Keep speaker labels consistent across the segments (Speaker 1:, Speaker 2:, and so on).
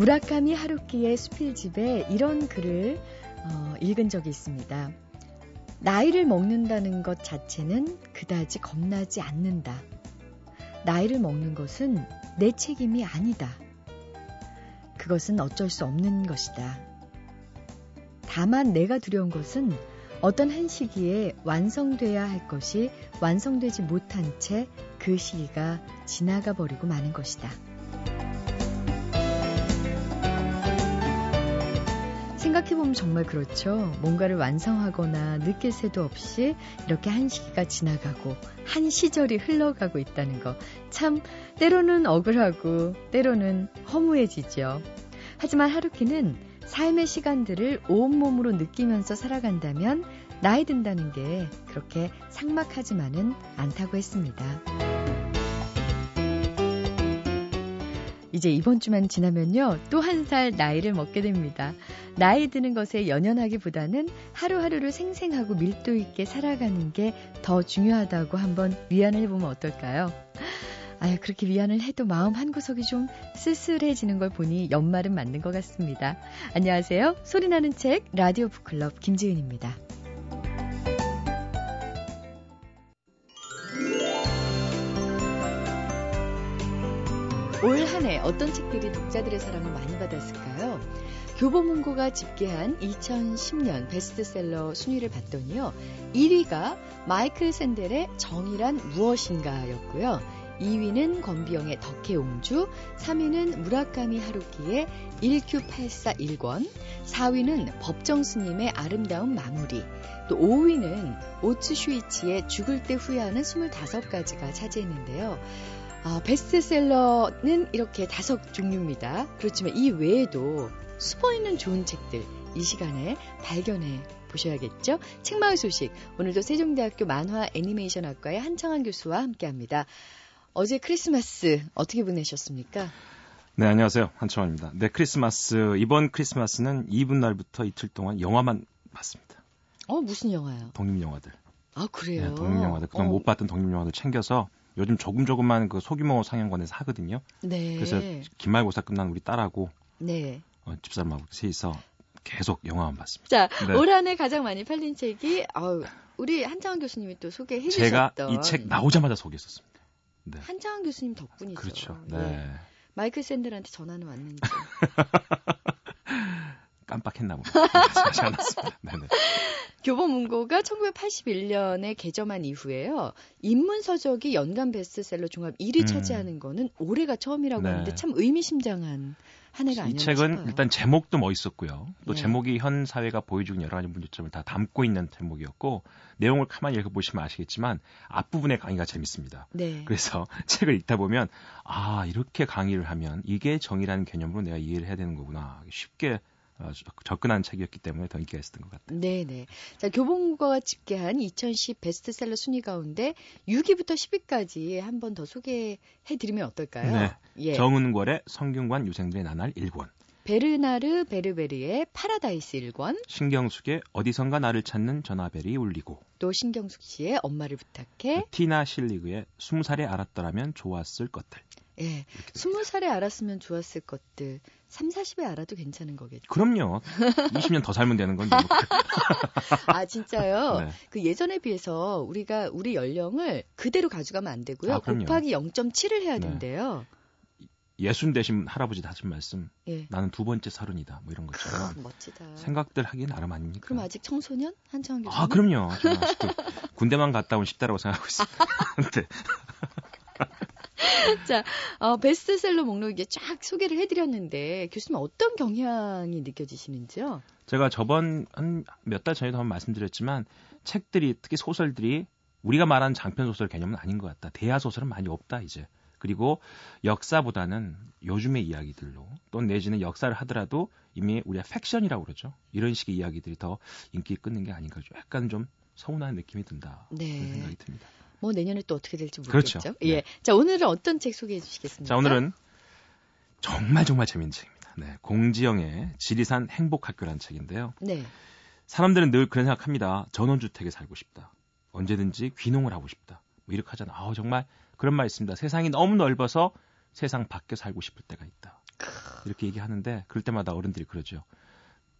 Speaker 1: 무라카미 하루키의 수필집에 이런 글을 어, 읽은 적이 있습니다. 나이를 먹는다는 것 자체는 그다지 겁나지 않는다. 나이를 먹는 것은 내 책임이 아니다. 그것은 어쩔 수 없는 것이다. 다만 내가 두려운 것은 어떤 한 시기에 완성돼야 할 것이 완성되지 못한 채 그 시기가 지나가 버리고 마는 것이다. 생각해보면 정말 그렇죠. 뭔가를 완성하거나 느낄 새도 없이 이렇게 한 시기가 지나가고 한 시절이 흘러가고 있다는 거. 참, 때로는 억울하고 때로는 허무해지죠. 하지만 하루키는 삶의 시간들을 온몸으로 느끼면서 살아간다면 나이 든다는 게 그렇게 삭막하지만은 않다고 했습니다. 이제 이번 주만 지나면요. 또 한 살 나이를 먹게 됩니다. 나이 드는 것에 연연하기보다는 하루하루를 생생하고 밀도 있게 살아가는 게 더 중요하다고 한번 위안을 해보면 어떨까요? 아유, 그렇게 위안을 해도 마음 한구석이 좀 쓸쓸해지는 걸 보니 연말은 맞는 것 같습니다. 안녕하세요. 소리나는 책 라디오 북클럽 김지은입니다. 올 한 해 어떤 책들이 독자들의 사랑을 많이 받았을까요? 교보문고가 집계한 2010년 베스트셀러 순위를 봤더니요. 1위가 마이클 샌델의 정의란 무엇인가였고요. 2위는 권비영의 덕혜옹주, 3위는 무라카미 하루키의 1Q84 1 권, 4위는 법정스님의 아름다운 마무리, 또 5위는 오츠 슈이치의 죽을 때 후회하는 25가지가 차지했는데요. 아, 베스트셀러는 이렇게 다섯 종류입니다. 그렇지만 이 외에도 수퍼 있는 좋은 책들 이 시간에 발견해 보셔야겠죠? 책마을 소식 오늘도 세종대학교 만화 애니메이션학과의 한창환 교수와 함께합니다. 어제 크리스마스 어떻게 보내셨습니까?
Speaker 2: 네, 안녕하세요. 한창환입니다. 네, 크리스마스 이번 크리스마스는 이분 날부터 이틀 동안 영화만 봤습니다.
Speaker 1: 어, 무슨 영화요?
Speaker 2: 독립 영화들.
Speaker 1: 아, 그래요?
Speaker 2: 네, 독립 영화들. 그동안 어. 못 봤던 독립 영화들 챙겨서 요즘 조금 조금만 그 소규모 상영관에서 하거든요.
Speaker 1: 네.
Speaker 2: 그래서 기말고사 끝난 우리 딸하고
Speaker 1: 네.
Speaker 2: 어, 집사람하고 셋이서 계속 영화만 봤습니다.
Speaker 1: 자, 네. 올 한해 가장 많이 팔린 책이 아우, 우리 한창원 교수님이 또 소개해
Speaker 2: 제가
Speaker 1: 주셨던
Speaker 2: 제가 이 책 나오자마자 소개했었습니다.
Speaker 1: 네. 한창원 교수님 덕분이죠.
Speaker 2: 그렇죠. 네. 예.
Speaker 1: 마이클 샌들한테 전화는 왔는지.
Speaker 2: 깜빡했나. 하지 않았습니다. 네네.
Speaker 1: 교보문고가 1981년에 개점한 이후에요. 인문서적이 연간 베스트셀러 종합 1위 음. 차지하는 거는 올해가 처음이라고 네. 하는데 참 의미심장한 한 해가 아니었나
Speaker 2: 이 책은
Speaker 1: 싶어요.
Speaker 2: 일단 제목도 멋있었고요. 또 네. 제목이 현 사회가 보여주는 여러 가지 문제점을 다 담고 있는 제목이었고 내용을 가만히 읽어보시면 아시겠지만 앞부분의 강의가 재밌습니다.
Speaker 1: 네.
Speaker 2: 그래서 책을 읽다 보면 아 이렇게 강의를 하면 이게 정의라는 개념으로 내가 이해를 해야 되는 거구나 쉽게 어, 접근한 책이었기 때문에 더 인기가 있었던 것 같아요.
Speaker 1: 네 네. 자, 교보문고가 집계한 2010 베스트셀러 순위 가운데 6위부터 10위까지 한 번 더 소개해 드리면 어떨까요?
Speaker 2: 네. 예. 정은궐의 성균관 유생들의 나날 1권.
Speaker 1: 베르나르 베르베르의 파라다이스 1권.
Speaker 2: 신경숙의 어디선가 나를 찾는 전화벨이 울리고.
Speaker 1: 또 신경숙 씨의 엄마를 부탁해.
Speaker 2: 티나 실리그의 20살에 알았더라면 좋았을 것들.
Speaker 1: 예. 20살에 알았으면 좋았을 것들. 3, 40에 알아도 괜찮은 거겠죠.
Speaker 2: 그럼요. 20년 더 살면 되는 건데. 뭐.
Speaker 1: 아, 진짜요? 네. 그 예전에 비해서 우리가 우리 연령을 그대로 가져가면 안 되고요. 아, 곱하기 0.7을 해야 네. 된대요.
Speaker 2: 예순 되신 할아버지 하신 말씀. 예. 나는 두 번째 서른이다. 뭐 이런 것처럼.
Speaker 1: 아, 멋지다.
Speaker 2: 생각들 하기 나름 아닙니까?
Speaker 1: 그럼 아직 청소년? 한창 교수님?
Speaker 2: 아, 그럼요. 저는 아직도 군대만 갔다 온 10대라고 생각하고 있습니다. 네.
Speaker 1: 자, 어, 베스트셀러 목록에 쫙 소개를 해드렸는데 교수님 어떤 경향이 느껴지시는지요?
Speaker 2: 제가 저번 한 몇 달 전에도 한번 말씀드렸지만 책들이 특히 소설들이 우리가 말하는 장편 소설 개념은 아닌 것 같다. 대하 소설은 많이 없다 이제. 그리고 역사보다는 요즘의 이야기들로 또 내지는 역사를 하더라도 이미 우리가 팩션이라고 그러죠. 이런 식의 이야기들이 더 인기 끊는 게 아닌가 좀 약간 좀 서운한 느낌이 든다. 네. 그런 생각이 듭니다.
Speaker 1: 뭐 내년에 또 어떻게 될지 모르겠죠.
Speaker 2: 그렇죠.
Speaker 1: 예. 네. 자, 오늘은 어떤 책 소개해 주시겠습니까?
Speaker 2: 자, 오늘은 정말 정말 재밌는 책입니다. 네. 공지영의 지리산 행복학교라는 책인데요.
Speaker 1: 네.
Speaker 2: 사람들은 늘 그런 생각합니다. 전원주택에 살고 싶다. 언제든지 귀농을 하고 싶다. 뭐 이렇게 하잖아. 아우, 정말 그런 말 있습니다. 세상이 너무 넓어서 세상 밖에 살고 싶을 때가 있다. 이렇게 얘기하는데 그럴 때마다 어른들이 그러죠.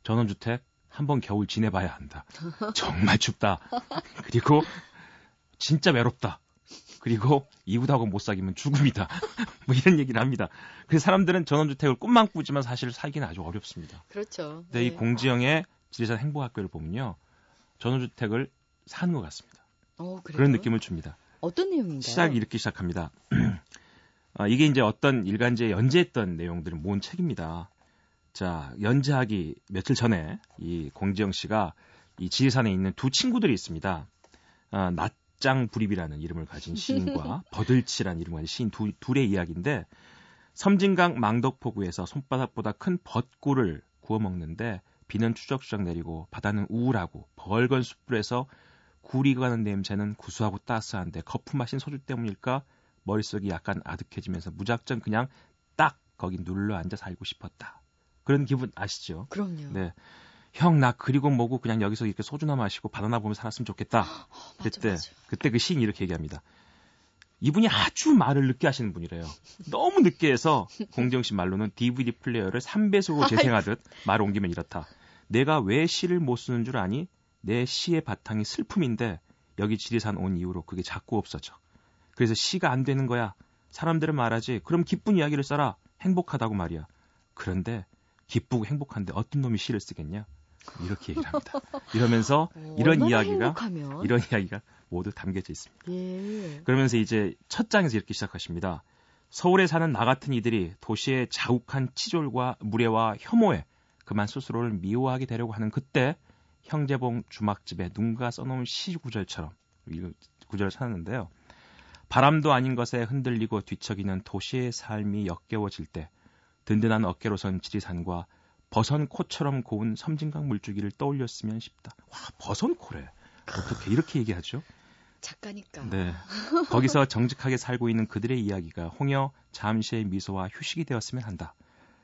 Speaker 2: 전원주택 한번 겨울 지내봐야 한다. 정말 춥다. 그리고 진짜 외롭다. 그리고 이웃하고 못 사귀면 죽음이다. 뭐 이런 얘기를 합니다. 그래서 사람들은 전원주택을 꿈만 꾸지만 사실 살기는 아주 어렵습니다.
Speaker 1: 그렇죠.
Speaker 2: 근데 네. 이 공지영의 지리산 행복학교를 보면요. 전원주택을 사는 것 같습니다.
Speaker 1: 어,
Speaker 2: 그런 느낌을 줍니다.
Speaker 1: 어떤 내용인가요?
Speaker 2: 시작이 이렇게 시작합니다. 어, 이게 이제 어떤 일간지에 연재했던 내용들을 모은 책입니다. 자, 연재하기 며칠 전에 이 공지영 씨가 이 지리산에 있는 두 친구들이 있습니다. 어, 낫장 불입이라는 이름을 가진 시인과 버들치라는 이름을 가진 시인 두, 둘의 이야기인데 섬진강 망덕포구에서 손바닥보다 큰 벚꿀을 구워 먹는데 비는 추적추적 내리고 바다는 우울하고 벌건 숯불에서 굴이 가는 냄새는 구수하고 따스한데 거품 마신 소주 때문일까 머릿속이 약간 아득해지면서 무작정 그냥 딱 거기 눌러 앉아 살고 싶었다. 그런 기분 아시죠?
Speaker 1: 그럼요.
Speaker 2: 네. 형, 나 그리고 뭐고 그냥 여기서 이렇게 소주나 마시고 바나나 보면 살았으면 좋겠다.
Speaker 1: 맞아,
Speaker 2: 그때,
Speaker 1: 맞아.
Speaker 2: 그때 그 시인이 이렇게 얘기합니다. 이분이 아주 말을 늦게 하시는 분이래요. 너무 늦게 해서 공정 씨 말로는 DVD 플레이어를 3배속으로 재생하듯 말 옮기면 이렇다. 내가 왜 시를 못 쓰는 줄 아니? 내 시의 바탕이 슬픔인데 여기 지리산 온 이후로 그게 자꾸 없어져. 그래서 시가 안 되는 거야. 사람들은 말하지. 그럼 기쁜 이야기를 써라. 행복하다고 말이야. 그런데 기쁘고 행복한데 어떤 놈이 시를 쓰겠냐? 이렇게 얘기를 합니다. 이러면서
Speaker 1: 어,
Speaker 2: 이런 이야기가
Speaker 1: 행복하면.
Speaker 2: 이런 이야기가 모두 담겨져 있습니다.
Speaker 1: 예.
Speaker 2: 그러면서 이제 첫 장에서 이렇게 시작하십니다. 서울에 사는 나 같은 이들이 도시의 자욱한 치졸과 무례와 혐오에 그만 스스로를 미워하게 되려고 하는 그때 형제봉 주막집에 누군가 써놓은 시 구절처럼 이 구절을 찾았는데요. 바람도 아닌 것에 흔들리고 뒤척이는 도시의 삶이 역겨워질 때 든든한 어깨로 선 지리산과 버선코처럼 고운 섬진강 물줄기를 떠올렸으면 싶다. 와, 버선코래. 어떻게 이렇게 얘기하죠?
Speaker 1: 작가니까.
Speaker 2: 네. 거기서 정직하게 살고 있는 그들의 이야기가 홍여 잠시의 미소와 휴식이 되었으면 한다.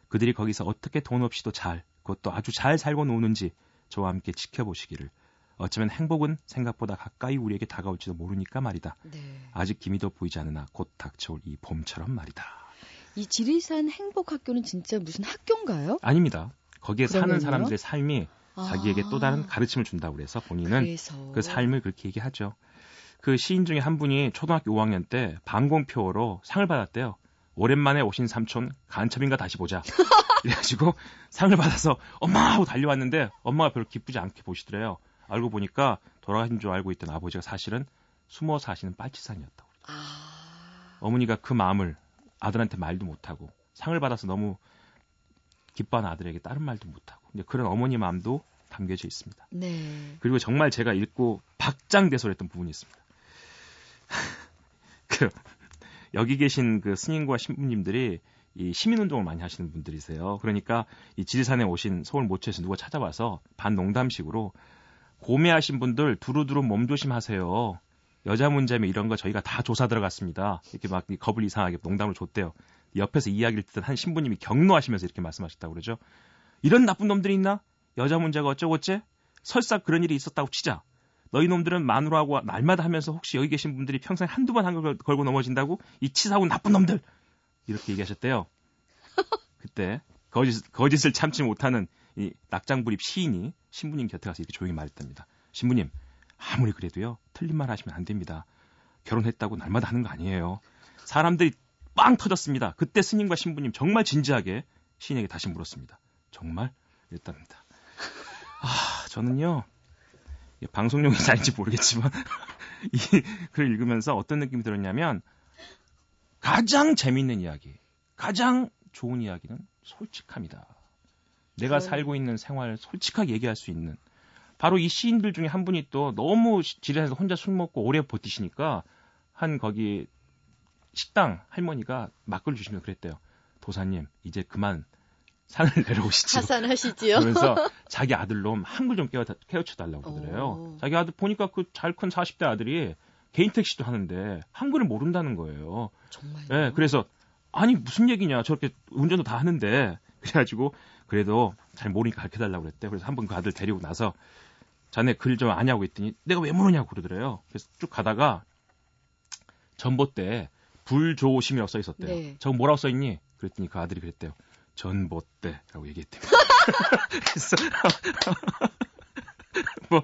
Speaker 2: 그들이 거기서 어떻게 돈 없이도 잘, 그것도 아주 잘 살고 노는지 저와 함께 지켜보시기를. 어쩌면 행복은 생각보다 가까이 우리에게 다가올지도 모르니까 말이다.
Speaker 1: 네.
Speaker 2: 아직 기미도 보이지 않으나 곧 닥쳐올 이 봄처럼 말이다.
Speaker 1: 이 지리산 행복학교는 진짜 무슨 학교인가요?
Speaker 2: 아닙니다. 거기에 사는? 사람들의 삶이 자기에게
Speaker 1: 아,
Speaker 2: 또 다른 가르침을 준다고 그래서 본인은
Speaker 1: 그래서.
Speaker 2: 그 삶을 그렇게 얘기하죠. 그 시인 중에 한 분이 초등학교 5학년 때 방공표로 상을 받았대요. 오랜만에 오신 삼촌 간첩인가 다시 보자. 이래가지고 상을 받아서 엄마 하고 달려왔는데 엄마가 별로 기쁘지 않게 보시더래요. 알고 보니까 돌아가신 줄 알고 있던 아버지가 사실은 숨어 사시는 빨치산이었다고.
Speaker 1: 아.
Speaker 2: 어머니가 그 마음을 아들한테 말도 못하고 상을 받아서 너무 기뻐하는 아들에게 다른 말도 못하고 이제 그런 어머니 마음도 담겨져 있습니다.
Speaker 1: 네.
Speaker 2: 그리고 정말 제가 읽고 박장대소했던 부분이 있습니다. 그 여기 계신 그 스님과 신부님들이 이 시민운동을 많이 하시는 분들이세요. 그러니까 이 지리산에 오신 서울 모처에서 누가 찾아와서 반농담식으로 고매하신 분들 두루두루 몸조심하세요. 여자 문제면 이런 거 저희가 다 조사 들어갔습니다. 이렇게 막 겁을 이상하게 농담을 줬대요. 옆에서 이야기를 듣던 한 신부님이 경로하시면서 이렇게 말씀하셨다고 그러죠. 이런 나쁜 놈들이 있나? 여자 문제가 어쩌고째? 설사 그런 일이 있었다고 치자. 너희 놈들은 마누라하고 날마다 하면서 혹시 여기 계신 분들이 평생 한두 번 한 걸 걸고 넘어진다고? 이 치사하고 나쁜 놈들! 이렇게 얘기하셨대요. 그때 거짓, 거짓을 참지 못하는 이 낙장불입 시인이 신부님 곁에 가서 이렇게 조용히 말했답니다. 신부님, 아무리 그래도요, 틀린 말 하시면 안 됩니다. 결혼했다고 날마다 하는 거 아니에요. 사람들이 빵 터졌습니다. 그때 스님과 신부님 정말 진지하게 시인에게 다시 물었습니다. 정말? 이랬답니다. 아, 저는요, 방송용인지 아닌지 모르겠지만, 이 글을 읽으면서 어떤 느낌이 들었냐면, 가장 재밌는 이야기, 가장 좋은 이야기는 솔직합니다. 내가
Speaker 1: 어.
Speaker 2: 살고 있는 생활을 솔직하게 얘기할 수 있는, 바로 이 시인들 중에 한 분이 또 너무 지리산에서 혼자 술 먹고 오래 버티시니까, 한 거기 식당 할머니가 막걸리 주시면 그랬대요. 도사님, 이제 그만 산을 내려오시죠.
Speaker 1: 하산하시지요?
Speaker 2: 그러면서 자기 아들놈 한글 좀 깨워, 깨우쳐 달라고 그러더래요.
Speaker 1: 오.
Speaker 2: 자기 아들 보니까 그 잘 큰 40대 아들이 개인 택시도 하는데 한글을 모른다는 거예요.
Speaker 1: 정말.
Speaker 2: 예, 그래서 아니 무슨 얘기냐 저렇게 운전도 다 하는데 그래가지고 그래도 잘 모르니까 가르쳐달라고 그랬대. 그래서 한번 그 아들 데리고 나서 자네 글 좀 아냐고 했더니 내가 왜 모르냐고 그러더래요. 그래서 쭉 가다가 전봇대에 불조심이라고 써 있었대요.
Speaker 1: 네.
Speaker 2: 저거 뭐라고 써 있니? 그랬더니 그 아들이 그랬대요. 전봇대라고 얘기했대요. 그래서 뭐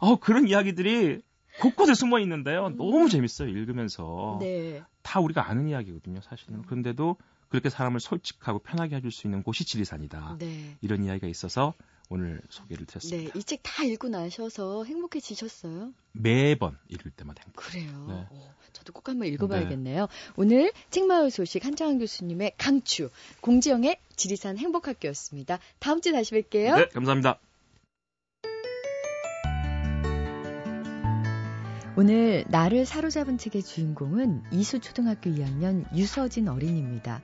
Speaker 2: 어, 그런 이야기들이 곳곳에 숨어 있는데요. 음. 너무 재밌어요. 읽으면서. 네. 다 우리가 아는 이야기거든요, 사실은. 그런데도 그렇게 사람을 솔직하고 편하게 해줄 수 있는 곳이 지리산이다. 네. 이런 이야기가 있어서 오늘 소개를 드렸습니다.
Speaker 1: 네, 이 책 다 읽고 나셔서 행복해지셨어요?
Speaker 2: 매번 읽을 때마다 행복.
Speaker 1: 그래요. 네. 오, 저도 꼭 한번 읽어봐야겠네요. 네. 오늘 책마을 소식 한창환 교수님의 강추 공지영의 지리산 행복학교였습니다. 다음 주에 다시 뵐게요.
Speaker 2: 네, 감사합니다.
Speaker 1: 오늘 나를 사로잡은 책의 주인공은 이수초등학교 2학년 유서진 어린입니다.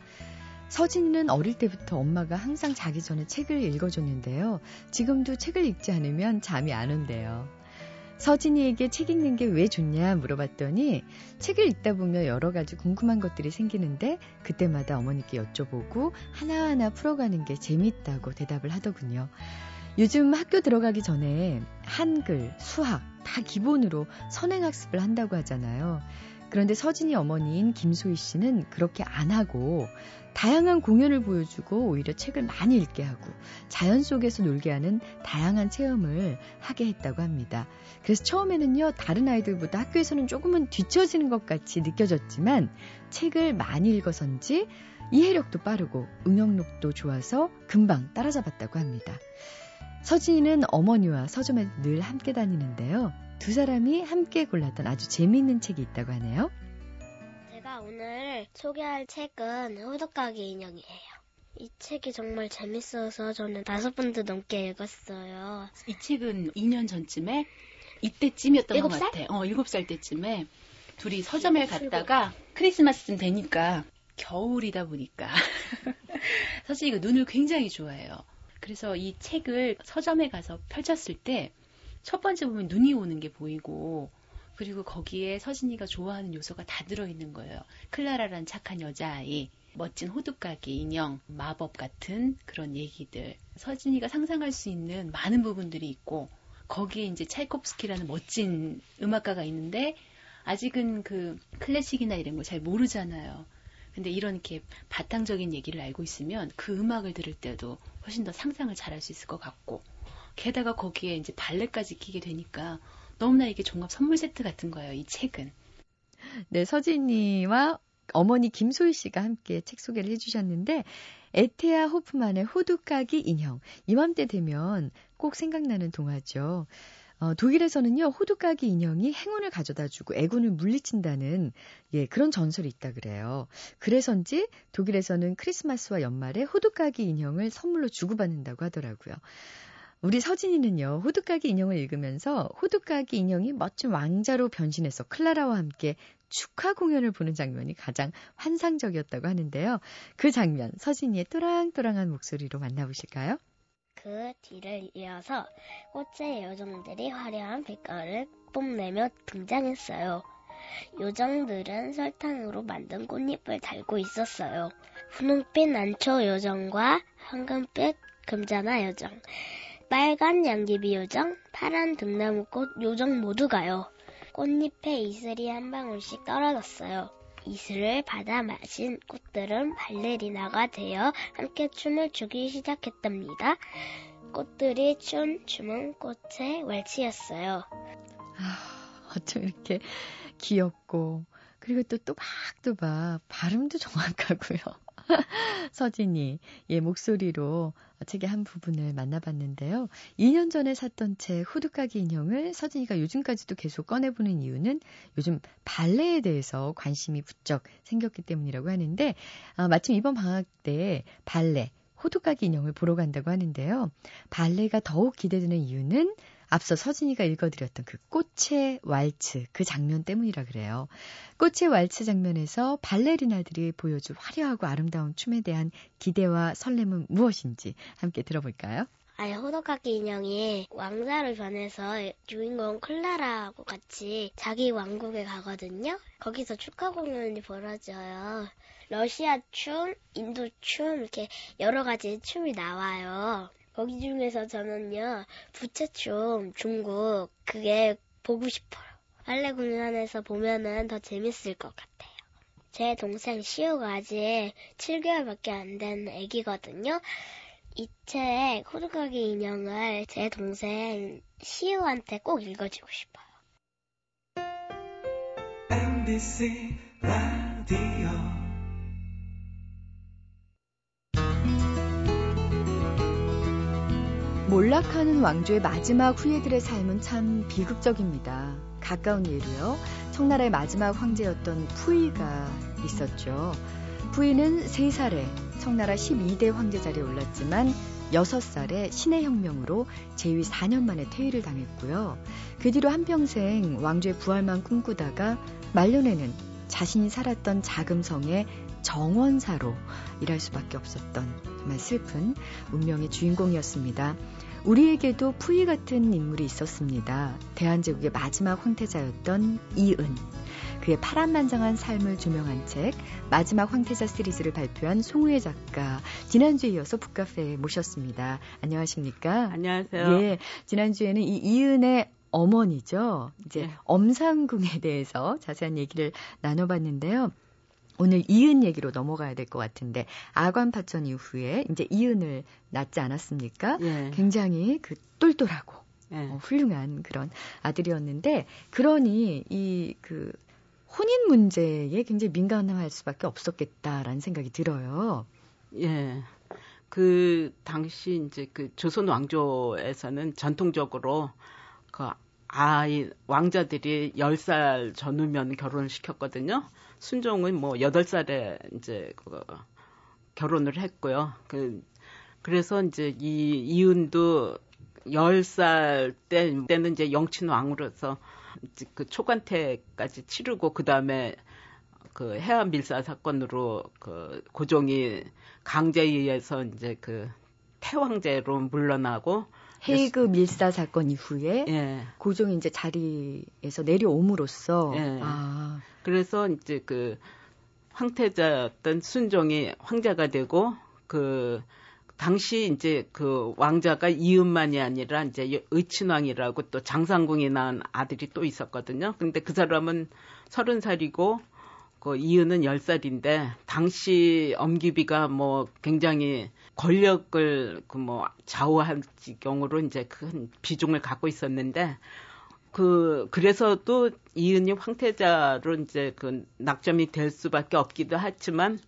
Speaker 1: 서진이는 어릴 때부터 엄마가 항상 자기 전에 책을 읽어줬는데요. 지금도 책을 읽지 않으면 잠이 안 온대요. 서진이에게 책 읽는 게 왜 좋냐 물어봤더니 책을 읽다 보면 여러 가지 궁금한 것들이 생기는데 그때마다 어머니께 여쭤보고 하나하나 풀어가는 게 재밌다고 대답을 하더군요. 요즘 학교 들어가기 전에 한글, 수학 다 기본으로 선행학습을 한다고 하잖아요. 그런데 서진이 어머니인 김소희 씨는 그렇게 안 하고 다양한 공연을 보여주고 오히려 책을 많이 읽게 하고 자연 속에서 놀게 하는 다양한 체험을 하게 했다고 합니다. 그래서 처음에는요, 다른 아이들보다 학교에서는 조금은 뒤처지는 것 같이 느껴졌지만 책을 많이 읽어서인지 이해력도 빠르고 응용력도 좋아서 금방 따라잡았다고 합니다. 서진이는 어머니와 서점에 늘 함께 다니는데요. 두 사람이 함께 골랐던 아주 재미있는 책이 있다고 하네요.
Speaker 3: 제가 오늘 소개할 책은 호두까기 인형이에요. 이 책이 정말 재밌어서 저는 다섯 번도 넘게 읽었어요.
Speaker 4: 이 책은 2년 전쯤에 이때쯤이었던 것 같아요. 어, 7살 때쯤에 둘이 서점에 갔다가 크리스마스쯤 되니까 겨울이다 보니까 사실 이거 눈을 굉장히 좋아해요. 그래서 이 책을 서점에 가서 펼쳤을 때 첫 번째 보면 눈이 오는 게 보이고 그리고 거기에 서진이가 좋아하는 요소가 다 들어있는 거예요. 클라라란 착한 여자아이, 멋진 호두까기 인형, 마법 같은 그런 얘기들. 서진이가 상상할 수 있는 많은 부분들이 있고 거기에 이제 차이콥스키라는 멋진 음악가가 있는데 아직은 그 클래식이나 이런 걸 잘 모르잖아요. 근데 이런 이렇게 바탕적인 얘기를 알고 있으면 그 음악을 들을 때도 훨씬 더 상상을 잘할 수 있을 것 같고 게다가 거기에 이제 발레까지 끼게 되니까 너무나 이게 종합 선물 세트 같은 거예요. 이 책은.
Speaker 1: 네, 서진이와 어머니 김소희 씨가 함께 책 소개를 해주셨는데 에테아 호프만의 호두까기 인형 이맘때 되면 꼭 생각나는 동화죠. 어, 독일에서는요, 호두까기 인형이 행운을 가져다 주고 애군을 물리친다는, 예, 그런 전설이 있다 그래요. 그래서인지 독일에서는 크리스마스와 연말에 호두까기 인형을 선물로 주고받는다고 하더라고요. 우리 서진이는요, 호두까기 인형을 읽으면서 호두까기 인형이 멋진 왕자로 변신해서 클라라와 함께 축하 공연을 보는 장면이 가장 환상적이었다고 하는데요. 그 장면, 서진이의 또랑또랑한 목소리로 만나보실까요?
Speaker 3: 그 뒤를 이어서 꽃의 요정들이 화려한 빛깔을 뽐내며 등장했어요. 요정들은 설탕으로 만든 꽃잎을 달고 있었어요. 분홍빛 난초 요정과 황금빛 금자나 요정, 빨간 양귀비 요정, 파란 등나무꽃 요정 모두가요. 꽃잎에 이슬이 한 방울씩 떨어졌어요. 이슬을 받아 마신 꽃들은 발레리나가 되어 함께 춤을 추기 시작했답니다. 꽃들이 춘 춤은 꽃의 왈츠였어요.
Speaker 1: 아, 어쩜 이렇게 귀엽고 그리고 또 또박또박 발음도 정확하고요. 서진이 예 목소리로 책의 한 부분을 만나봤는데요. 2년 전에 샀던 책 후드까기 인형을 서진이가 요즘까지도 계속 꺼내보는 이유는 요즘 발레에 대해서 관심이 부쩍 생겼기 때문이라고 하는데 아, 마침 이번 방학 때 발레 호두까기 인형을 보러 간다고 하는데요. 발레가 더욱 기대되는 이유는 앞서 서진이가 읽어드렸던 그 꽃의 왈츠 그 장면 때문이라 그래요. 꽃의 왈츠 장면에서 발레리나들이 보여줄 화려하고 아름다운 춤에 대한 기대와 설렘은 무엇인지 함께 들어볼까요?
Speaker 3: 아예 호덕카기 인형이 왕자를 변해서 주인공 클라라하고 같이 자기 왕국에 가거든요. 거기서 축하 공연이 벌어져요. 러시아 춤, 인도 춤 이렇게 여러 가지 춤이 나와요. 거기 중에서 저는요, 부채춤 중국, 그게 보고 싶어요. 빨래 공연에서 보면은 더 재밌을 것 같아요. 제 동생 시우가 아직 7개월밖에 안된 아기거든요. 이 책 호두까기 인형을 제 동생 시우한테 꼭 읽어주고 싶어요. MBC
Speaker 1: 몰락하는 왕조의 마지막 후예들의 삶은 참 비극적입니다. 가까운 예로요. 청나라의 마지막 황제였던 푸이가 있었죠. 푸이는 3살에 청나라 12대 황제 자리에 올랐지만 6살에 신의 혁명으로 재위 4년 만에 퇴위를 당했고요. 그 뒤로 한평생 왕조의 부활만 꿈꾸다가 말년에는 자신이 살았던 작은 성의 정원사로 일할 수밖에 없었던 정말 슬픈 운명의 주인공이었습니다. 우리에게도 푸이 같은 인물이 있었습니다. 대한제국의 마지막 황태자였던 이은. 그의 파란만장한 삶을 조명한 책 마지막 황태자 시리즈를 발표한 송우혜 작가 지난주에 이어서 북카페에 모셨습니다. 안녕하십니까?
Speaker 5: 안녕하세요.
Speaker 1: 예, 지난주에는 이 이은의 어머니죠. 이제 네. 엄상궁에 대해서 자세한 얘기를 나눠봤는데요. 오늘 이은 얘기로 넘어가야 될 것 같은데 아관 파천 이후에 이제 이은을 낳지 않았습니까? 예. 굉장히 그 똘똘하고 예. 어, 훌륭한 그런 아들이었는데 그러니 이 그 혼인 문제에 굉장히 민감할 수밖에 없었겠다라는 생각이 들어요.
Speaker 5: 예. 그 당시 이제 그 조선 왕조에서는 전통적으로 그 아이 왕자들이 10살 전후면 결혼을 시켰거든요. 순종은 뭐 8살에 이제 그 결혼을 했고요. 그 그래서 이제 이 이은도 10살 때 때는 이제 영친 왕으로서 그 초관태까지 치르고 그다음에 그 해안 밀사 사건으로 그 고종이 강제에 의해서 이제 그 태왕제로 물러나고
Speaker 1: 헤이그 밀사 사건 이후에 예. 고종이 이제 자리에서 내려옴으로써 예. 아.
Speaker 5: 그래서 이제 그 황태자였던 순종이 황자가 되고 그 당시 이제 그 왕자가 이은만이 아니라 이제 의친왕이라고 또 장상궁이 낳은 아들이 또 있었거든요. 근데 그 사람은 서른 살이고 그 이은은 열 살인데 당시 엄기비가 뭐 굉장히 권력을 그 뭐 좌우할 지경으로 이제 큰 비중을 갖고 있었는데 그 그래서 또 이은이 황태자로 이제 그 낙점이 될 수밖에 없기도 했지만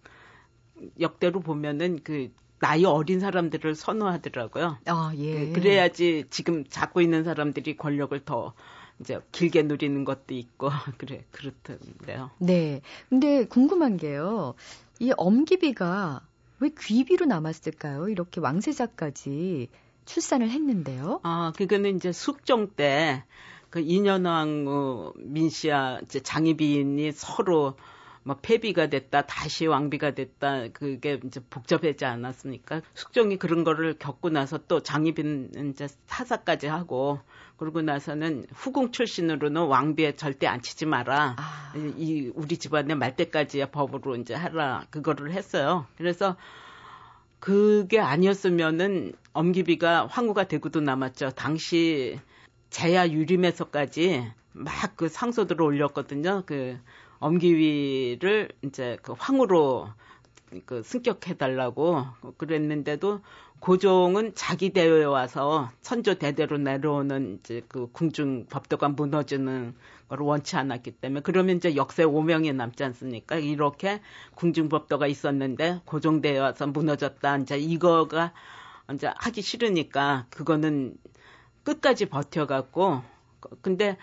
Speaker 5: 역대로 보면은 그 나이 어린 사람들을 선호하더라고요.
Speaker 1: 아, 예.
Speaker 5: 그, 그래야지 지금 잡고 있는 사람들이 권력을 더 이제 길게 누리는 것도 있고 그래 그렇던데요.
Speaker 1: 네. 근데 궁금한 게요. 이 엄기비가 왜 귀비로 남았을까요? 이렇게 왕세자까지 출산을 했는데요.
Speaker 5: 아, 그거는 이제 숙종 때 그 인현왕후 민씨와 이제 장희빈이 서로 뭐 폐비가 됐다 다시 왕비가 됐다 그게 이제 복잡하지 않았습니까? 숙종이 그런 거를 겪고 나서 또 장희빈은 이제 사사까지 하고 그러고 나서는 후궁 출신으로는 왕비에 절대 앉히지 마라. 아. 이 우리 집안의 말때까지야 법으로 이제 하라 그거를 했어요. 그래서 그게 아니었으면은 엄기비가 황후가 되고도 남았죠. 당시 제야 유림에서까지 막 그 상소들을 올렸거든요. 그 엄기위를 이제 그 황후로 그 승격해달라고 그랬는데도 고종은 자기 대회에 와서 선조 대대로 내려오는 이제 그 궁중 법도가 무너지는 걸 원치 않았기 때문에 그러면 이제 역세 오명이 남지 않습니까? 이렇게 궁중 법도가 있었는데 고종 대회에 와서 무너졌다. 이제 이거가 이제 하기 싫으니까 그거는 끝까지 버텨갖고 근데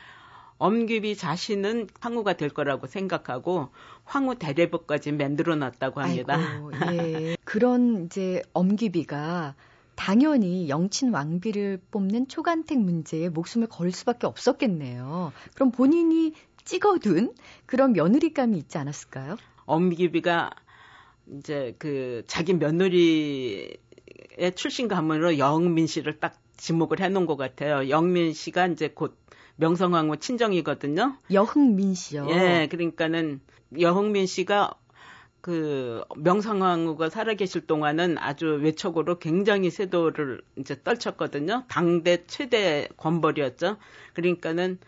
Speaker 5: 엄규비 자신은 황후가 될 거라고 생각하고 황후 대례복까지 만들어 놨다고 합니다.
Speaker 1: 아이고, 예. 그런 이제 엄규비가 당연히 영친 왕비를 뽑는 초간택 문제에 목숨을 걸 수밖에 없었겠네요. 그럼 본인이 찍어둔 그런 며느리감이 있지 않았을까요?
Speaker 5: 엄규비가 이제 그 자기 며느리의 출신 가문으로 영민 씨를 딱 지목을 해놓은 것 같아요. 영민 씨가 이제 곧 명성황후 친정이거든요.
Speaker 1: 여흥민 씨요.
Speaker 5: 예, 그러니까는 여흥민 씨가 그 명성황후가 살아계실 동안은 아주 외척으로 굉장히 세도를 이제 떨쳤거든요. 당대 최대 권벌이었죠. 그러니까는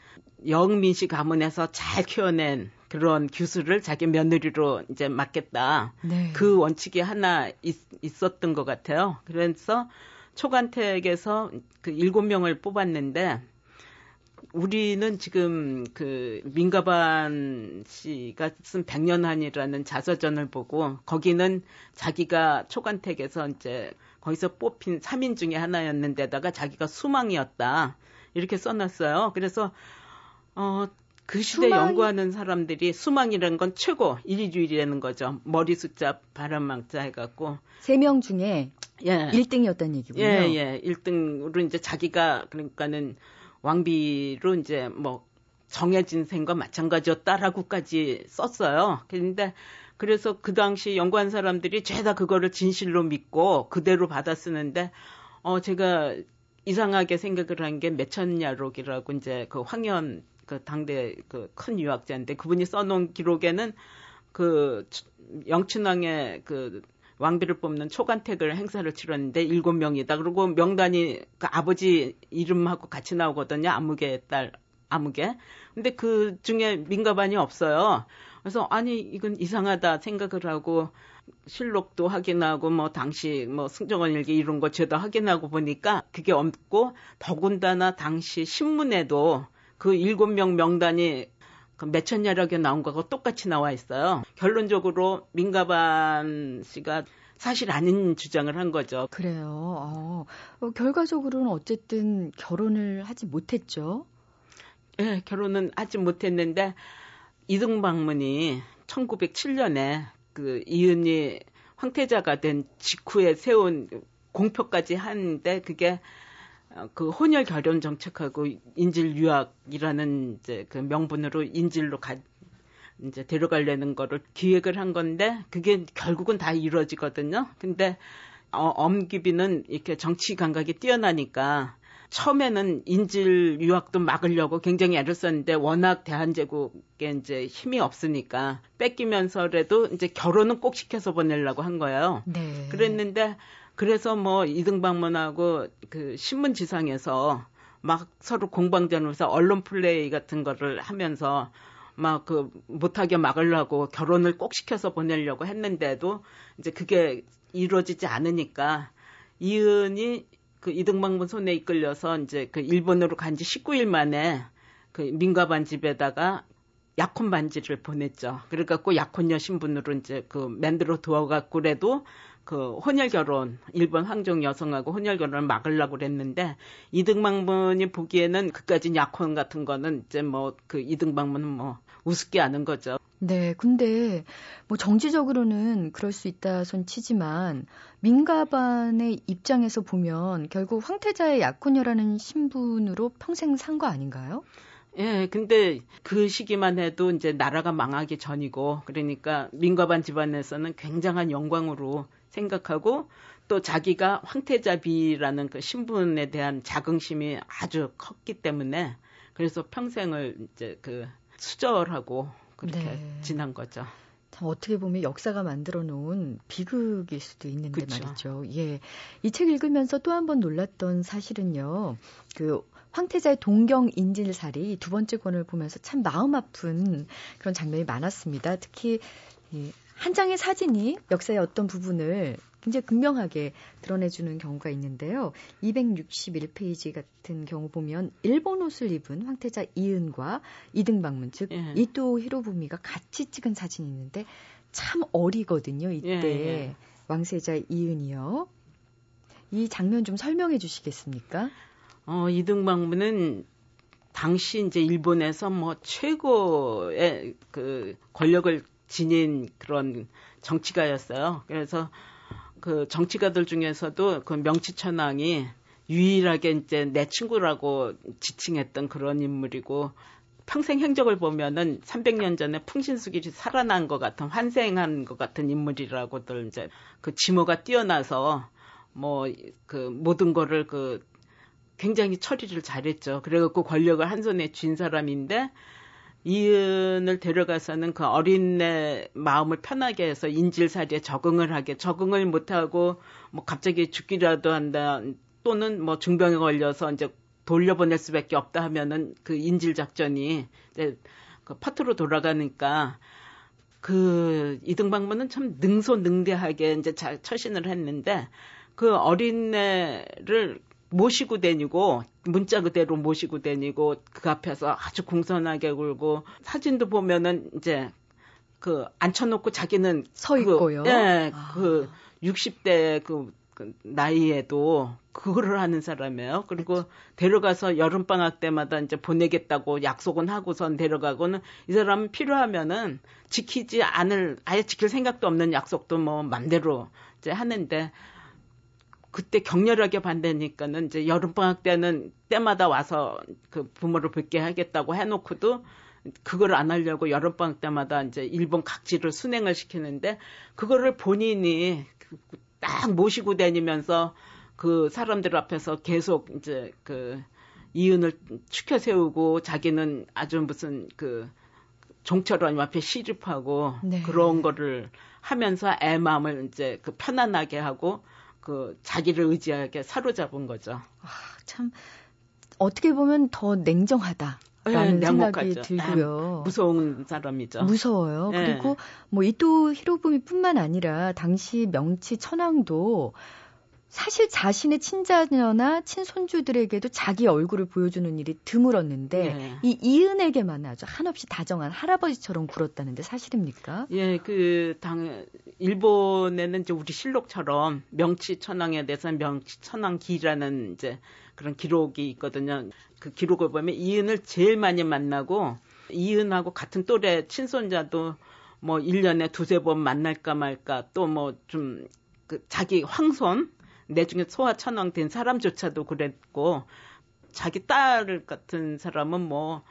Speaker 5: 영민 씨 가문에서 잘 키워낸 그런 규수를 자기 며느리로 이제 맡겠다.
Speaker 1: 네.
Speaker 5: 그 원칙이 하나 있, 있었던 것 같아요. 그래서 초간택에서 그 일곱 명을 뽑았는데 우리는 지금 그 민가반 씨가 쓴 백년한이라는 자서전을 보고 거기는 자기가 초간택에서 이제 거기서 뽑힌 3인 중에 하나였는데다가 자기가 수망이었다. 이렇게 써놨어요. 그래서 어, 그 시대 수망... 연구하는 사람들이 수망이라는 건 최고 일위주일이라는 거죠. 머리 숫자 바람망자 해갖고
Speaker 1: 세 명 중에 예. 1등이었다는 얘기군요.
Speaker 5: 예, 예. 1등으로 이제 자기가 그러니까는 왕비로 이제 뭐 정해진 생과 마찬가지였다라고까지 썼어요. 그런데 그래서 그 당시 연구한 사람들이 죄다 그거를 진실로 믿고 그대로 받아 쓰는데 어 제가 이상하게 생각을 한 게 매천야록이라고 이제 그 황현 그 당대 그 큰 유학자인데 그분이 써놓은 기록에는 그 영춘왕의 그 왕비를 뽑는 초간택을 행사를 치렀는데 일곱 명이다. 그리고 명단이 그 아버지 이름하고 같이 나오거든요. 아무개 딸 아무개. 근데 그 중에 민가반이 없어요. 그래서 아니 이건 이상하다 생각을 하고 실록도 확인하고 뭐 당시 뭐 승정원 일기 이런 거 죄다 확인하고 보니까 그게 없고 더군다나 당시 신문에도 그 일곱 명 명단이 그 매천야력에 나온 거하고 똑같이 나와 있어요. 결론적으로 민가반 씨가 사실 아닌 주장을 한 거죠.
Speaker 1: 그래요. 어, 어, 결과적으로는 어쨌든 결혼을 하지 못했죠.
Speaker 5: 예, 네, 결혼은 하지 못했는데 이등방문이 1907년에 그 이은이 황태자가 된 직후에 세운 공표까지 하는데 그게 어, 그 혼혈 결혼 정책하고 인질 유학이라는 이제 그 명분으로 인질로 가 이제 데려가려는 거를 기획을 한 건데 그게 결국은 다 이루어지거든요. 근데 어, 엄기비는 이렇게 정치 감각이 뛰어나니까 처음에는 인질 유학도 막으려고 굉장히 애를 썼는데 워낙 대한제국에 이제 힘이 없으니까 뺏기면서라도 이제 결혼은 꼭 시켜서 보내려고 한 거예요. 네. 그랬는데 그래서 뭐 이등방문하고 그 신문지상에서 막 서로 공방전으면서 언론 플레이 같은 거를 하면서 막 그 못하게 막으려고 결혼을 꼭 시켜서 보내려고 했는데도 이제 그게 이루어지지 않으니까 이은이 그 이등방문 손에 이끌려서 이제 그 일본으로 간 지 19일 만에 그 민가반 집에다가 약혼 반지를 보냈죠. 그래갖고 약혼녀 신분으로 이제 그 만들어 두어갖고래도 그 혼혈 결혼 일본 황족 여성하고 혼혈 결혼을 막으려고 그랬는데 이등방문이 보기에는 그까진 약혼 같은 거는 이제 뭐 그 이등방문은 뭐 우습게 아는 거죠.
Speaker 1: 네, 근데 뭐 정치적으로는 그럴 수 있다 손 치지만 민가반의 입장에서 보면 결국 황태자의 약혼녀라는 신분으로 평생 산 거 아닌가요?
Speaker 5: 예, 근데 그 시기만 해도 이제 나라가 망하기 전이고 그러니까 민가반 집안에서는 굉장한 영광으로 생각하고 또 자기가 황태자비라는 그 신분에 대한 자긍심이 아주 컸기 때문에 그래서 평생을 이제 그 수절하고 그렇게 네. 지난 거죠.
Speaker 1: 참 어떻게 보면 역사가 만들어 놓은 비극일 수도 있는데 그쵸. 말이죠. 예. 이 책 읽으면서 또 한 번 놀랐던 사실은요. 그 황태자의 동경 인질살이 두 번째 권을 보면서 참 마음 아픈 그런 장면이 많았습니다. 특히 한 장의 사진이 역사의 어떤 부분을 굉장히 극명하게 드러내주는 경우가 있는데요. 261페이지 같은 경우 보면 일본 옷을 입은 황태자 이은과 이등방문 즉 예. 이토 히로부미가 같이 찍은 사진이 있는데 참 어리거든요. 이때 예, 예. 왕세자 이은이요. 이 장면 좀 설명해 주시겠습니까?
Speaker 5: 어, 이등방문은 당시 이제 일본에서 뭐 최고의 그 권력을 지닌 그런 정치가였어요. 그래서 그 정치가들 중에서도 그 명치천왕이 유일하게 이제 내 친구라고 지칭했던 그런 인물이고 평생 행적을 보면은 300년 전에 풍신수길이 살아난 것 같은 환생한 것 같은 인물이라고들 이제 그 지모가 뛰어나서 뭐 그 모든 거를 그 굉장히 처리를 잘했죠. 그래갖고 권력을 한 손에 쥔 사람인데 이은을 데려가서는 그 어린애 마음을 편하게 해서 인질살이에 적응을 하게 적응을 못하고 뭐 갑자기 죽기라도 한다 또는 뭐 중병에 걸려서 이제 돌려보낼 수밖에 없다 하면은 그 인질 작전이 이제 그 파트로 돌아가니까 그 이등방문은 참 능소능대하게 이제 잘 처신을 했는데 그 어린애를 모시고 다니고 문자 그대로 모시고 다니고 그 앞에서 아주 공손하게 굴고 사진도 보면은 이제 그 앉혀놓고 자기는
Speaker 1: 서
Speaker 5: 그,
Speaker 1: 있고요.
Speaker 5: 예,
Speaker 1: 아.
Speaker 5: 그 60대 그, 그 나이에도 그거를 하는 사람이에요. 그리고 데려가서 여름 방학 때마다 이제 보내겠다고 약속은 하고선 데려가고는 이 사람은 필요하면은 지키지 않을 아예 지킬 생각도 없는 약속도 뭐 맘대로 이제 하는데 그때 격렬하게 반대니까는 이제 여름 방학 때는 때마다 와서 그 부모를 뵙게 하겠다고 해놓고도 그걸 안 하려고 여름 방학 때마다 이제 일본 각지를 순행을 시키는데 그거를 본인이 그딱 모시고 다니면서 그 사람들 앞에서 계속 이제 그 이윤을 추켜 세우고 자기는 아주 무슨 그 종처럼 앞에 시집하고
Speaker 1: 네.
Speaker 5: 그런 거를 하면서 애 마음을 이제 그 편안하게 하고 그 자기를 의지하게 사로잡은 거죠.
Speaker 1: 아, 참 어떻게 보면 더 냉정하다 라는
Speaker 5: 네,
Speaker 1: 생각이
Speaker 5: 냉혹하죠.
Speaker 1: 들고요.
Speaker 5: 무서운 사람이죠.
Speaker 1: 무서워요.
Speaker 5: 네.
Speaker 1: 그리고 뭐 이토 히로부미뿐만 아니라 당시 명치 천황도 사실 자신의 친자녀나 친손주들에게도 자기 얼굴을 보여주는 일이 드물었는데
Speaker 5: 네.
Speaker 1: 이 이은에게만 아주 한없이 다정한 할아버지처럼 굴었다는데 사실입니까?
Speaker 5: 예, 그, 당, 일본에는 이제 우리 실록처럼 명치천왕에 대해서 명치천왕기라는 이제 그런 기록이 있거든요. 그 기록을 보면 이은을 제일 많이 만나고 이은하고 같은 또래 친손자도 뭐 1년에 두세 번 만날까 말까 또 뭐 좀 그 자기 황손 내중에 소아 천왕 된 사람조차도 그랬고 자기 딸 같은 사람은 뭐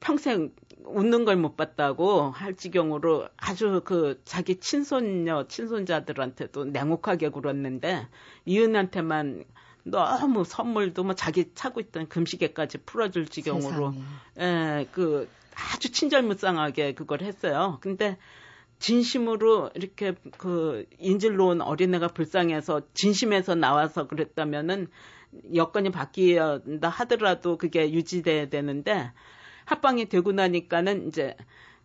Speaker 5: 평생 웃는 걸 못 봤다고 할 지경으로 아주 그 자기 친손녀, 친손자들한테도 냉혹하게 굴었는데 이은한테만 너무 선물도 뭐 자기 차고 있던 금시계까지 풀어줄 지경으로. 예, 그 아주 친절무쌍하게 그걸 했어요. 근데 진심으로 이렇게 그 인질로 온 어린애가 불쌍해서 진심에서 나와서 그랬다면은 여건이 바뀌었다 하더라도 그게 유지돼야 되는데 합방이 되고 나니까는 이제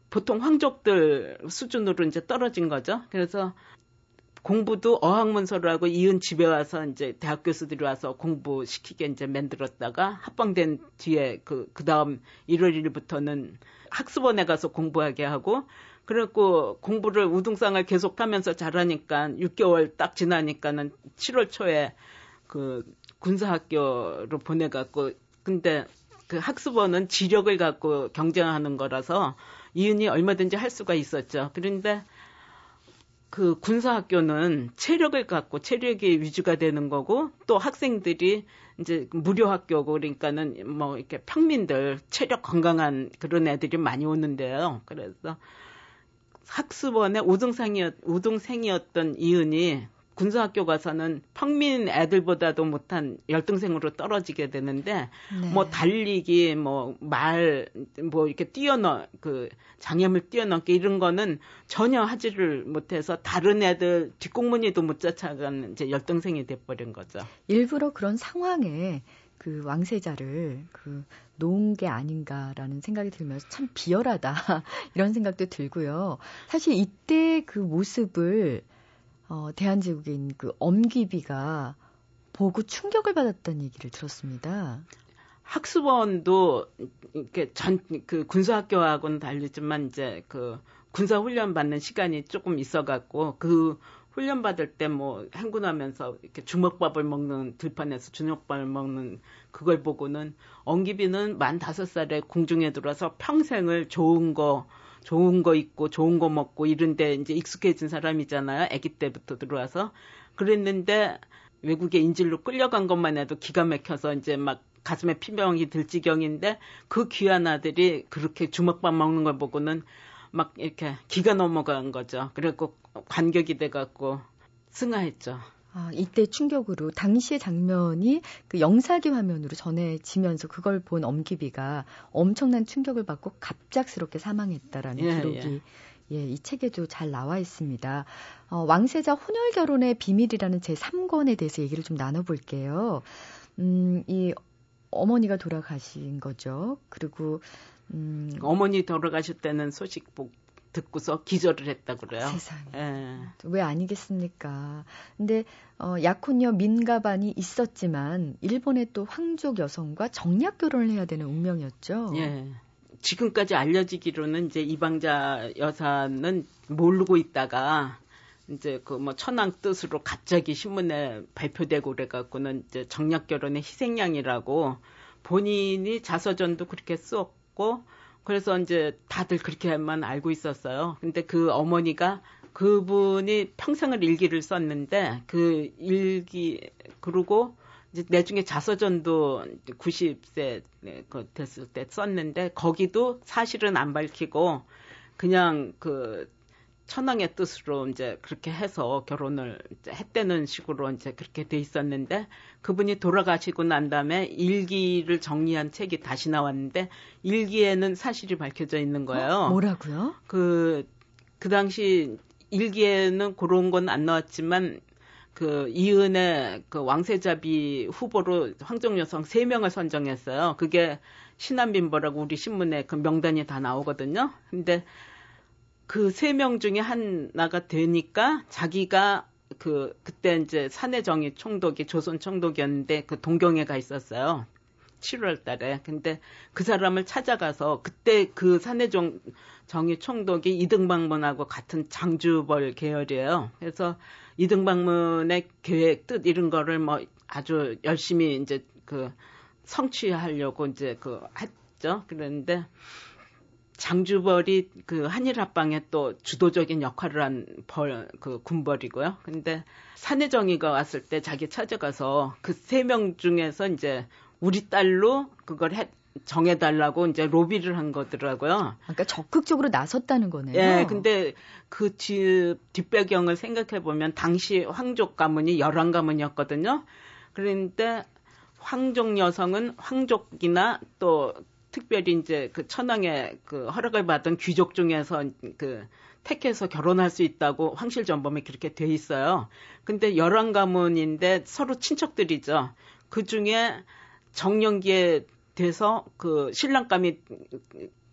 Speaker 5: 보통 황족들 수준으로 이제 떨어진 거죠. 그래서 공부도 어학문서를 하고 이은 집에 와서 이제 대학 교수들이 와서 공부시키게 이제 만들었다가 합방된 뒤에 그, 그 다음 1월 1일부터는 학습원에 가서 공부하게 하고 그래갖고 공부를 우등상을 계속 하면서 잘하니까 6개월 딱 지나니까는 7월 초에 그 군사학교로 보내갖고 근데 그 학습원은 지력을 갖고 경쟁하는 거라서 이은이 얼마든지 할 수가 있었죠. 그런데 그 군사학교는 체력을 갖고 체력이 위주가 되는 거고 또 학생들이 이제 무료 학교고 그러니까는 뭐 이렇게 평민들 체력 건강한 그런 애들이 많이 오는데요. 그래서 학습원의 우등생이었, 우등생이었던 이은이 군사학교 가서는 평민 애들보다도 못한 열등생으로 떨어지게 되는데
Speaker 1: 네.
Speaker 5: 뭐 달리기 뭐 말뭐 이렇게 뛰어넘 그 장애물 뛰어넘기 이런 거는 전혀 하지를 못해서 다른 애들 뒷공무니도 못 쫓아가는 이제 열등생이 돼버린 거죠.
Speaker 1: 일부러 그런 상황에 그 왕세자를 그 놓은 게 아닌가라는 생각이 들면서 참 비열하다 이런 생각도 들고요. 사실 이때 그 모습을 어, 대한제국인 그 엄귀비가 보고 충격을 받았다는 얘기를 들었습니다.
Speaker 5: 학습원도 이렇게 전 그 군사학교하고는 다르지만 이제 그 군사 훈련 받는 시간이 조금 있어갖고 그 훈련 받을 때 뭐 행군하면서 이렇게 주먹밥을 먹는 들판에서 저녁밥을 먹는 그걸 보고는 엄기비는 만 다섯 살에 궁중에 들어와서 평생을 좋은 거 좋은 거 입고 좋은 거 먹고 이런데 이제 익숙해진 사람이잖아요. 아기 때부터 들어와서 그랬는데 외국에 인질로 끌려간 것만 해도 기가 막혀서 이제 막 가슴에 피병이 들 지경인데 그 귀한 아들이 그렇게 주먹밥 먹는 걸 보고는 막 이렇게 기가 넘어간 거죠. 그래갖고 관격이 돼갖고 승하했죠.
Speaker 1: 아, 이때 충격으로 당시의 장면이 그 영사기 화면으로 전해지면서 그걸 본 엄기비가 엄청난 충격을 받고 갑작스럽게 사망했다라는
Speaker 5: 예,
Speaker 1: 기록이 예. 이 책에도 잘 나와 있습니다. 어, 왕세자 혼혈 결혼의 비밀이라는 제 3권에 대해서 얘기를 좀 나눠볼게요. 음, 이 어머니가 돌아가신 거죠. 그리고 음,
Speaker 5: 어머니 돌아가실 때는 소식 듣고서 기절을 했다 그래요.
Speaker 1: 세상에.
Speaker 5: 예.
Speaker 1: 왜 아니겠습니까? 근데 어, 약혼녀 민가반이 있었지만 일본의 또 황족 여성과 정략 결혼을 해야 되는 운명이었죠.
Speaker 5: 예. 지금까지 알려지기로는 이제 이방자 여사는 모르고 있다가 이제 그 뭐 천황 뜻으로 갑자기 신문에 발표되고 그래갖고는 이제 정략 결혼의 희생양이라고 본인이 자서전도 그렇게 썼고 그래서 이제 다들 그렇게만 알고 있었어요. 근데 그 어머니가 그분이 평생을 일기를 썼는데 그 일기 그러고 이제 나중에 자서전도 90세 그 됐을 때 썼는데 거기도 사실은 안 밝히고 그냥 그 천황의 뜻으로 이제 그렇게 해서 결혼을 했다는 식으로 이제 그렇게 돼 있었는데 그분이 돌아가시고 난 다음에 일기를 정리한 책이 다시 나왔는데 일기에는 사실이 밝혀져 있는 거예요.
Speaker 1: 어? 뭐라고요?
Speaker 5: 그, 그 당시 일기에는 그런 건 안 나왔지만 그 이은의 그 왕세자비 후보로 황정 여성 3명을 선정했어요. 그게 신한빈보라고 우리 신문에 그 명단이 다 나오거든요. 근데 그 세 명 중에 하나가 되니까 자기가 그 그때 이제 사내정의 총독이 조선 총독이었는데 그 동경에 가 있었어요. 7월 달에. 근데 그 사람을 찾아가서 그때 그 사내정 정의 총독이 이등방문하고 같은 장주벌 계열이에요. 그래서 이등방문의 계획 뜻 이런 거를 뭐 아주 열심히 이제 그 성취하려고 이제 그 했죠. 그런데 장주벌이 그 한일 합방에 또 주도적인 역할을 한 벌, 그 군벌이고요. 근데 산해정이가 왔을 때 자기 찾아가서 그 세 명 중에서 이제 우리 딸로 그걸 해, 정해달라고 이제 로비를 한 거더라고요.
Speaker 1: 그러니까 적극적으로 나섰다는 거네요.
Speaker 5: 예, 근데 그 뒤, 뒷배경을 생각해 보면 당시 황족 가문이 열왕 가문이었거든요. 그런데 황족 여성은 황족이나 또 특별히 이제 그 천황의 그 허락을 받은 귀족 중에서 그 택해서 결혼할 수 있다고 황실 전범에 그렇게 돼 있어요. 근데 열왕 가문인데 서로 친척들이죠. 그 중에 정년기에 돼서 그 신랑감이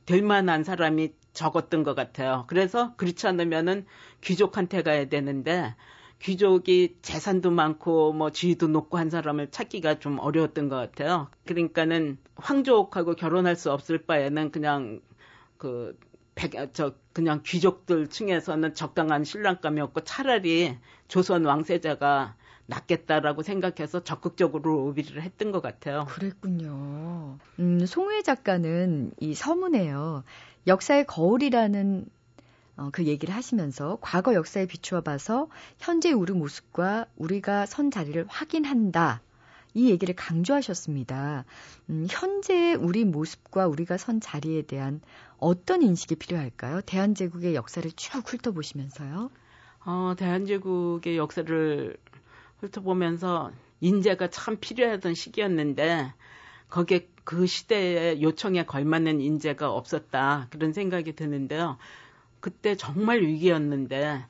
Speaker 5: 될 만한 사람이 적었던 것 같아요. 그래서 그렇지 않으면은 귀족한테 가야 되는데 귀족이 재산도 많고 뭐 지위도 높고 한 사람을 찾기가 좀 어려웠던 것 같아요. 그러니까는 황족하고 결혼할 수 없을 바에는 그냥 그 백, 저 그냥 귀족들 층에서는 적당한 신랑감이었고 차라리 조선 왕세자가 낫겠다라고 생각해서 적극적으로 로비를 했던 것 같아요.
Speaker 1: 그랬군요. 음, 송우혜 작가는 이 서문에요. 역사의 거울이라는 어, 그 얘기를 하시면서 과거 역사에 비추어 봐서 현재 우리 모습과 우리가 선 자리를 확인한다. 이 얘기를 강조하셨습니다. 음, 현재 우리 모습과 우리가 선 자리에 대한 어떤 인식이 필요할까요? 대한제국의 역사를 쭉 훑어보시면서요.
Speaker 5: 어, 대한제국의 역사를 훑어보면서 인재가 참 필요하던 시기였는데 거기에 그 시대의 요청에 걸맞는 인재가 없었다 그런 생각이 드는데요. 그때 정말 위기였는데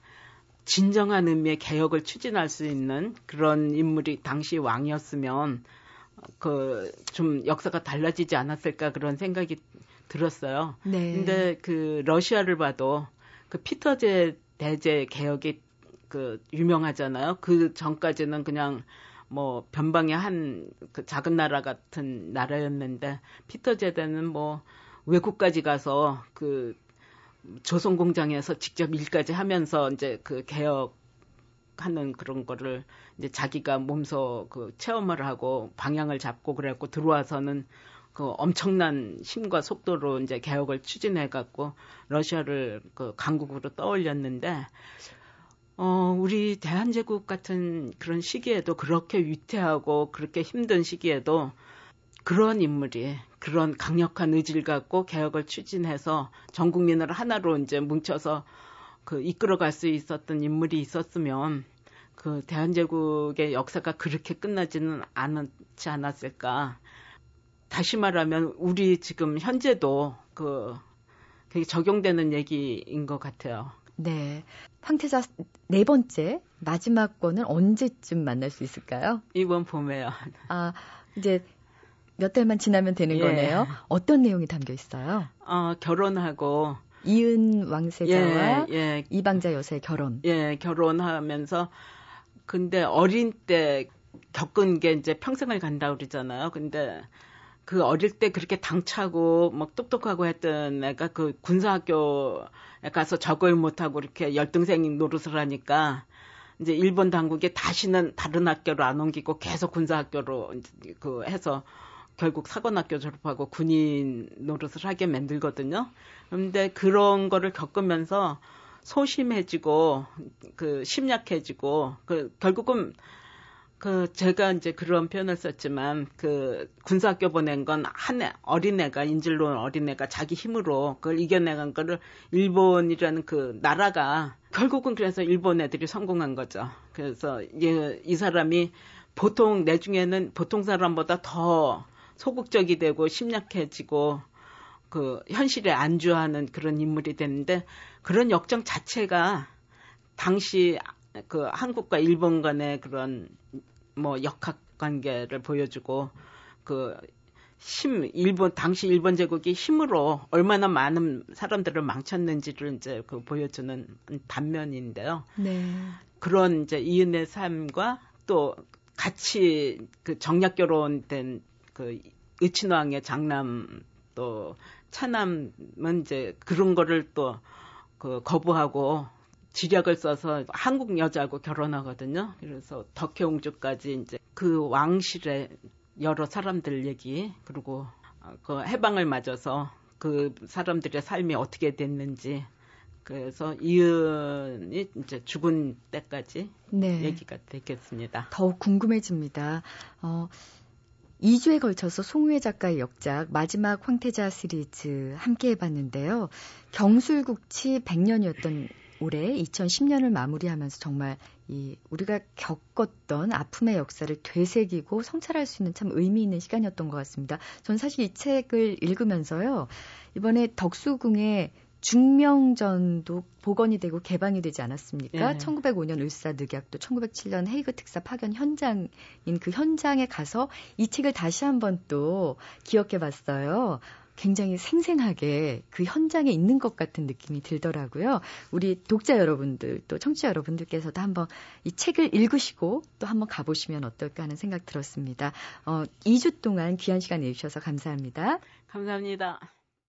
Speaker 5: 진정한 의미의 개혁을 추진할 수 있는 그런 인물이 당시 왕이었으면 그 좀 역사가 달라지지 않았을까 그런 생각이 들었어요. 네. 근데 그 러시아를 봐도 그 피터제 대제 개혁이 그 유명하잖아요. 그 전까지는 그냥 뭐 변방의 한 그 작은 나라 같은 나라였는데 피터 제대는 뭐 외국까지 가서 그 조선 공장에서 직접 일까지 하면서 이제 그 개혁 하는 그런 거를 이제 자기가 몸소 그 체험을 하고 방향을 잡고 그래갖고 들어와서는 그 엄청난 힘과 속도로 이제 개혁을 추진해 갖고 러시아를 그 강국으로 떠올렸는데 어 우리 대한제국 같은 그런 시기에도 그렇게 위태하고 그렇게 힘든 시기에도 그런 인물이 그런 강력한 의지를 갖고 개혁을 추진해서 전 국민을 하나로 이제 뭉쳐서 그 이끌어갈 수 있었던 인물이 있었으면 그 대한제국의 역사가 그렇게 끝나지는 않지 않았을까. 다시 말하면 우리 지금 현재도 그 되게 적용되는 얘기인 것 같아요.
Speaker 1: 네. 황태자 네 번째 마지막 권은 언제쯤 만날 수 있을까요?
Speaker 5: 이번 봄에요.
Speaker 1: 아, 이제 몇 달만 지나면 되는
Speaker 5: 예.
Speaker 1: 거네요. 어떤 내용이 담겨 있어요?
Speaker 5: 어, 결혼하고
Speaker 1: 이은 왕세자와
Speaker 5: 예, 예,
Speaker 1: 이방자 여사의 결혼.
Speaker 5: 예, 결혼하면서 근데 어린 때 겪은 게 이제 평생을 간다 그러잖아요. 근데 그 어릴 때 그렇게 당차고 막 똑똑하고 했던 애가 그 군사학교에 가서 적응을 못하고 이렇게 열등생 노릇을 하니까 이제 일본 당국이 다시는 다른 학교로 안 옮기고 계속 군사학교로 그 해서 결국 사관학교 졸업하고 군인 노릇을 하게 만들거든요. 그런데 그런 거를 겪으면서 소심해지고 그 심약해지고 그 결국은 그 제가 이제 그런 표현을 썼지만 그 군사학교 보낸 건 한 어린애가 인질로 온 어린애가 자기 힘으로 그걸 이겨내간 거를 일본이라는 그 나라가 결국은 그래서 일본 애들이 성공한 거죠. 그래서 이, 이 사람이 보통 내 중에는 보통 사람보다 더 소극적이 되고 심약해지고 그 현실에 안주하는 그런 인물이 됐는데 그런 역정 자체가 당시 그 한국과 일본 간의 그런 뭐 역학 관계를 보여주고 그 힘, 일본, 당시 일본 제국이 힘으로 얼마나 많은 사람들을 망쳤는지를 이제 그 보여주는 단면인데요.
Speaker 1: 네.
Speaker 5: 그런 이제 이은의 삶과 또 같이 그 정략 결혼된 그 의친왕의 장남 또 차남은 이제 그런 거를 또 그 거부하고 지력을 써서 한국 여자하고 결혼하거든요. 그래서 덕혜옹주까지 이제 그 왕실의 여러 사람들 얘기 그리고 그 해방을 맞아서 그 사람들의 삶이 어떻게 됐는지 그래서 이은이 이제 죽은 때까지
Speaker 1: 네.
Speaker 5: 얘기가 되겠습니다.
Speaker 1: 더욱 궁금해집니다. 어, 2주에 걸쳐서 송우혜 작가의 역작 마지막 황태자 시리즈 함께 해봤는데요. 경술국치 100년이었던 올해 2010년을 마무리하면서 정말 이 우리가 겪었던 아픔의 역사를 되새기고 성찰할 수 있는 참 의미 있는 시간이었던 것 같습니다. 전 사실 이 책을 읽으면서요. 이번에 덕수궁의 중명전도 복원이 되고 개방이 되지 않았습니까?
Speaker 5: 네.
Speaker 1: 1905년 을사늑약도 1907년 헤이그 특사 파견 현장인 그 현장에 가서 이 책을 다시 한번 또 기억해 봤어요. 굉장히 생생하게 그 현장에 있는 것 같은 느낌이 들더라고요. 우리 독자 여러분들 또 청취자 여러분들께서도 한번 이 책을 읽으시고 또 한번 가보시면 어떨까 하는 생각 들었습니다. 어, 2주 동안 귀한 시간 내주셔서 감사합니다.
Speaker 5: 감사합니다.